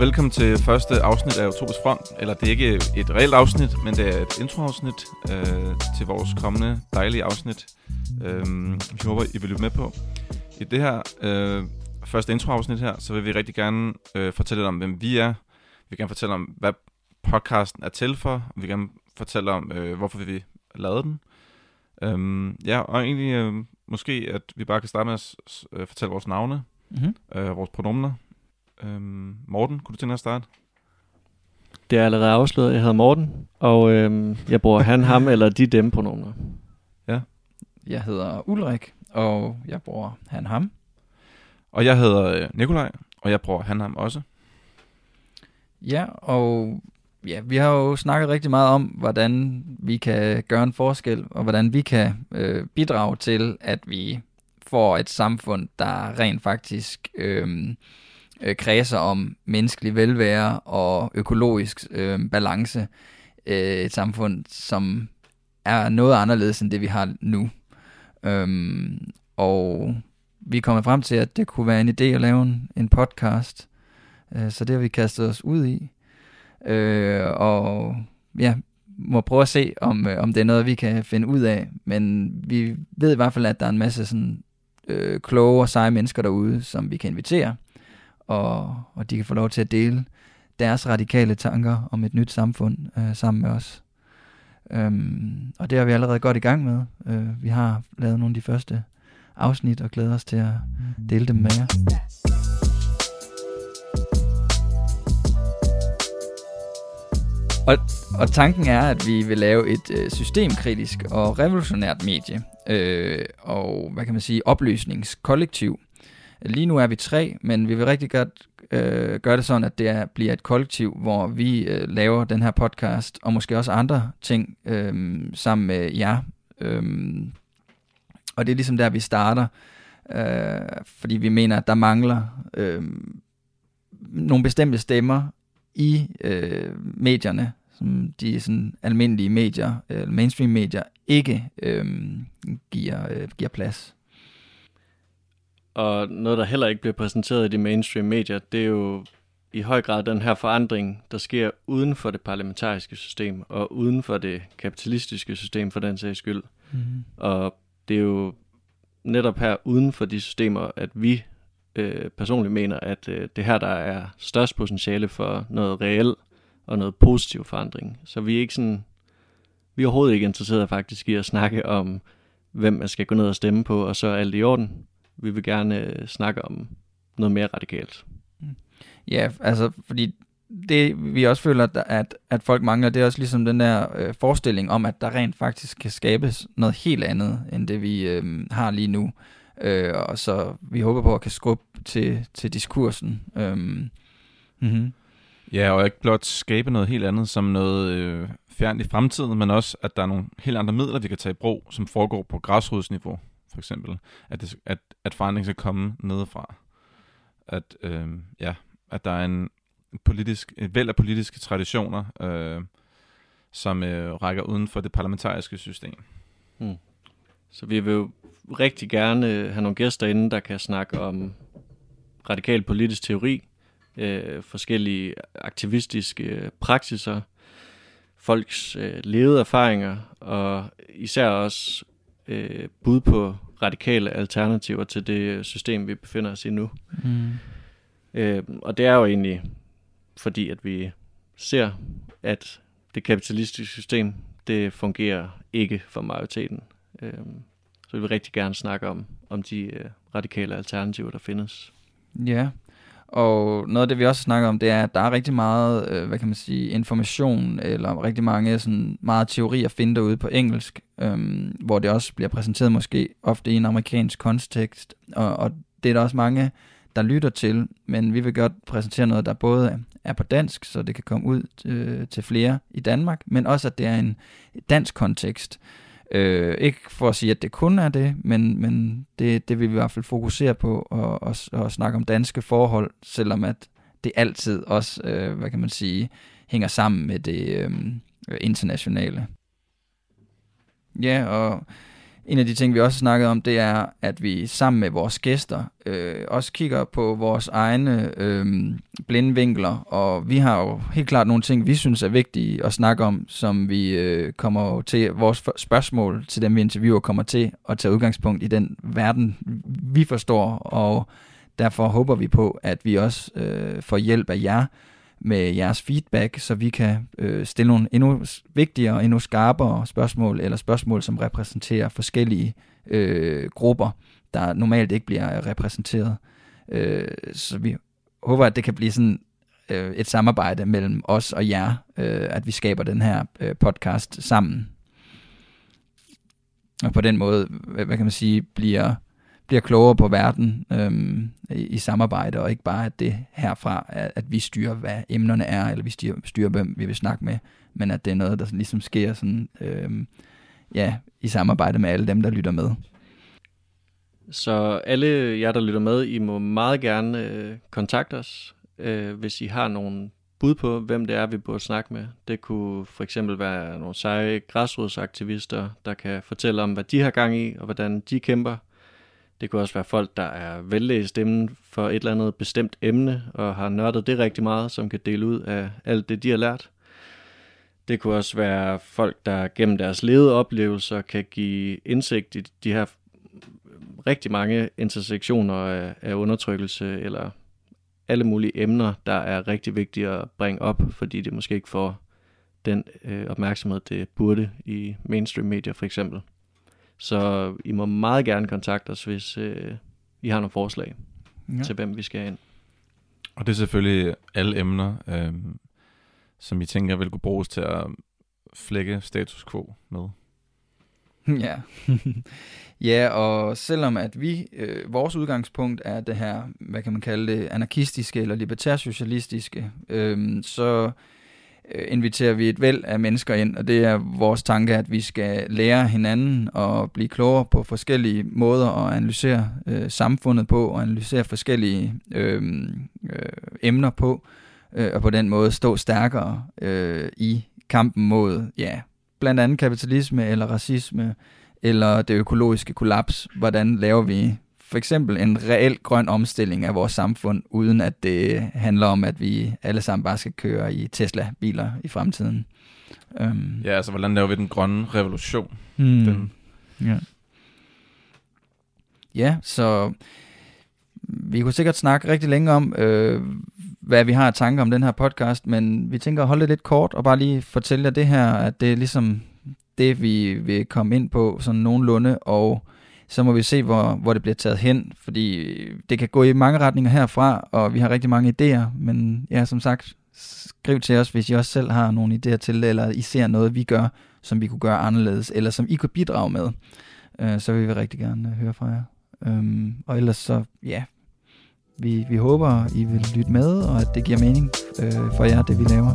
Velkommen til første afsnit af Utopisk Front. Eller det er ikke et reelt afsnit, men det er et introafsnit øh, til vores kommende dejlige afsnit. Øh, vi håber, I vil lytte med på. I det her øh, første introafsnit her, så vil vi rigtig gerne øh, fortælle lidt om, hvem vi er. Vi vil gerne fortælle om, hvad podcasten er til for. Vi vil gerne fortælle om, øh, hvorfor vi lavede den. Øh, ja, og egentlig øh, måske, at vi bare kan starte med at øh, fortælle vores navne, Mm-hmm. øh, vores pronomner. Øhm, Morten, kunne du tænke dig at starte? Det er allerede afsløret. Jeg hedder Morten, og øhm, jeg bruger han, ham eller de dem pronomener. Jeg hedder Ulrik, og jeg bruger han ham. Og jeg hedder øh, Nikolaj, og jeg bruger han ham også. Ja, og ja, vi har jo snakket rigtig meget om, hvordan vi kan gøre en forskel, og hvordan vi kan øh, bidrage til, at vi får et samfund, der rent faktisk øh, øh, kredser om menneskelig velvære og økologisk øh, balance. Øh, et samfund, som er noget anderledes end det, vi har nu. Øhm, og vi er kommet frem til, at det kunne være en idé at lave en, en podcast. Øh, så det har vi kastet os ud i. Øh, og ja, må prøve at se, om, øh, om det er noget, vi kan finde ud af. Men vi ved i hvert fald, at der er en masse sådan, øh, kloge og seje mennesker derude, som vi kan invitere. Og, og de kan få lov til at dele deres radikale tanker om et nyt samfund øh, sammen med os. Øhm, og det har vi allerede godt i gang med. Øh, vi har lavet nogle af de første afsnit og glæder os til at dele dem med jer. Og, og tanken er, at vi vil lave et øh, systemkritisk og revolutionært medie, øh, og hvad kan man sige, opløsningskollektiv. Lige nu er vi tre, men vi vil rigtig godt øh, gøre det sådan, at det er, bliver et kollektiv, hvor vi øh, laver den her podcast, og måske også andre ting øh, sammen med jer. Øh, og det er ligesom der, vi starter, øh, fordi vi mener, at der mangler øh, nogle bestemte stemmer i øh, medierne, som de sådan almindelige medier, øh, mainstream medier, ikke øh, giver, øh, giver plads. Og noget, der heller ikke bliver præsenteret i de mainstream medier, det er jo i høj grad den her forandring, der sker uden for det parlamentariske system, og uden for det kapitalistiske system for den sags skyld. Mm. Og det er jo netop her uden for de systemer, at vi øh, personligt mener, at øh, det her, der er størst potentiale for noget reelt og noget positiv forandring. Så vi er ikke sådan, vi er overhovedet ikke interesseret faktisk i at snakke om, hvem man skal gå ned og stemme på, og så er alt i orden. Vi vil gerne øh, snakke om noget mere radikalt. Ja, altså, fordi det vi også føler, at, at, at folk mangler, det er også ligesom den der øh, forestilling om, at der rent faktisk kan skabes noget helt andet, end det vi øh, har lige nu. Øh, og så vi håber på at kan skubbe til, til diskursen. Øh, mm-hmm. Ja, og ikke blot skabe noget helt andet som noget øh, fjernt i fremtiden, men også, at der er nogle helt andre midler, vi kan tage i brug, som foregår på græsrodsniveau, for eksempel. At, det, at, at forandring skal komme nedefra. At, øh, ja, at der er en politisk, et væld af politiske traditioner, øh, som øh, rækker uden for det parlamentariske system. Hmm. Så vi vil jo rigtig gerne øh, have nogle gæster inde, der kan snakke om radikal politisk teori, øh, forskellige aktivistiske praksiser, folks øh, levede erfaringer, og især også øh, bud på radikale alternativer til det system, vi befinder os i nu. Mm. Øh, og det er jo egentlig fordi, at vi ser, at det kapitalistiske system, det fungerer ikke for majoriteten. Øh, så vi vil rigtig gerne snakke om, om de øh, radikale alternativer, der findes. Ja, og noget af det, vi også snakker om, det er, at der er rigtig meget, øh, hvad kan man sige, information, eller rigtig mange sådan meget teori at finde derude på engelsk, øhm, hvor det også bliver præsenteret måske ofte i en amerikansk kontekst, og, og det er der også mange, der lytter til, men vi vil godt præsentere noget, der både er på dansk, så det kan komme ud øh, til flere i Danmark, men også at det er en dansk kontekst. Øh, ikke for at sige, at det kun er det, men, men det, det vil vi i hvert fald fokusere på og, og, og snakke om danske forhold, selvom at det altid også, øh, hvad kan man sige, hænger sammen med det øh, internationale. Ja, og en af de ting, vi også har snakket om, det er, at vi sammen med vores gæster øh, også kigger på vores egne øh, blindvinkler, og vi har jo helt klart nogle ting, vi synes er vigtige at snakke om, som vi øh, kommer til, vores spørgsmål til dem, vi interviewer, kommer til at tage udgangspunkt i den verden, vi forstår, og derfor håber vi på, at vi også øh, får hjælp af jer, med jeres feedback, så vi kan øh, stille nogle endnu vigtigere og endnu skarpere spørgsmål, eller spørgsmål, som repræsenterer forskellige øh, grupper, der normalt ikke bliver øh, repræsenteret. Øh, så vi håber, at det kan blive sådan øh, et samarbejde mellem os og jer, øh, at vi skaber den her øh, podcast sammen. Og på den måde, hvad kan man sige, bliver bliver klogere på verden øhm, i, i samarbejde, og ikke bare at det herfra, at, at vi styrer, hvad emnerne er, eller vi styrer, styrer, hvem vi vil snakke med, men at det er noget, der ligesom sker sådan, øhm, ja, i samarbejde med alle dem, der lytter med. Så alle jer, der lytter med, I må meget gerne øh, kontakte os, øh, hvis I har nogle bud på, hvem det er, vi burde snakke med. Det kunne for eksempel være nogle seje græsrodsaktivister, der kan fortælle om, hvad de har gang i, og hvordan de kæmper det kunne også være folk, der er vellæst inden for et eller andet bestemt emne, og har nørdet det rigtig meget, som kan dele ud af alt det, de har lært. Det kunne også være folk, der gennem deres levede oplevelser kan give indsigt i de her rigtig mange intersektioner af, undertrykkelse, eller alle mulige emner, der er rigtig vigtige at bringe op, fordi det måske ikke får den øh, opmærksomhed, det burde i mainstream medier for eksempel. Så I må meget gerne kontakte os, hvis øh, I har nogle forslag ja. til, hvem vi skal ind. Og det er selvfølgelig alle emner, øh, som I tænker vil kunne bruges til at flække status quo med. Ja. ja, og selvom at vi, øh, vores udgangspunkt er det her, hvad kan man kalde det, anarkistiske eller libertærsocialistiske, øh, så Øh, inviterer vi et væld af mennesker ind, og det er vores tanke, at vi skal lære hinanden og blive klogere på forskellige måder at analysere øh, samfundet på, og analysere forskellige øh, øh, emner på, øh, og på den måde stå stærkere øh, i kampen mod, ja, blandt andet kapitalisme eller racisme, eller det økologiske kollaps. Hvordan laver vi for eksempel en reel grøn omstilling af vores samfund, uden at det handler om, at vi alle sammen bare skal køre i Tesla-biler i fremtiden. Um, ja, altså hvordan laver vi den grønne revolution? Hmm, den. Ja. ja, så vi kunne sikkert snakke rigtig længe om, øh, hvad vi har af tanker om den her podcast, men vi tænker at holde det lidt kort og bare lige fortælle jer det her, at det er ligesom det, vi vil komme ind på sådan nogenlunde, og så må vi se, hvor, hvor det bliver taget hen, fordi det kan gå i mange retninger herfra, og vi har rigtig mange idéer, men ja, som sagt, skriv til os, hvis I også selv har nogle idéer til eller I ser noget, vi gør, som vi kunne gøre anderledes, eller som I kunne bidrage med, øh, så vil vi rigtig gerne øh, høre fra jer. Øhm, og ellers så, ja, vi, vi håber, I vil lytte med, og at det giver mening øh, for jer, det vi laver.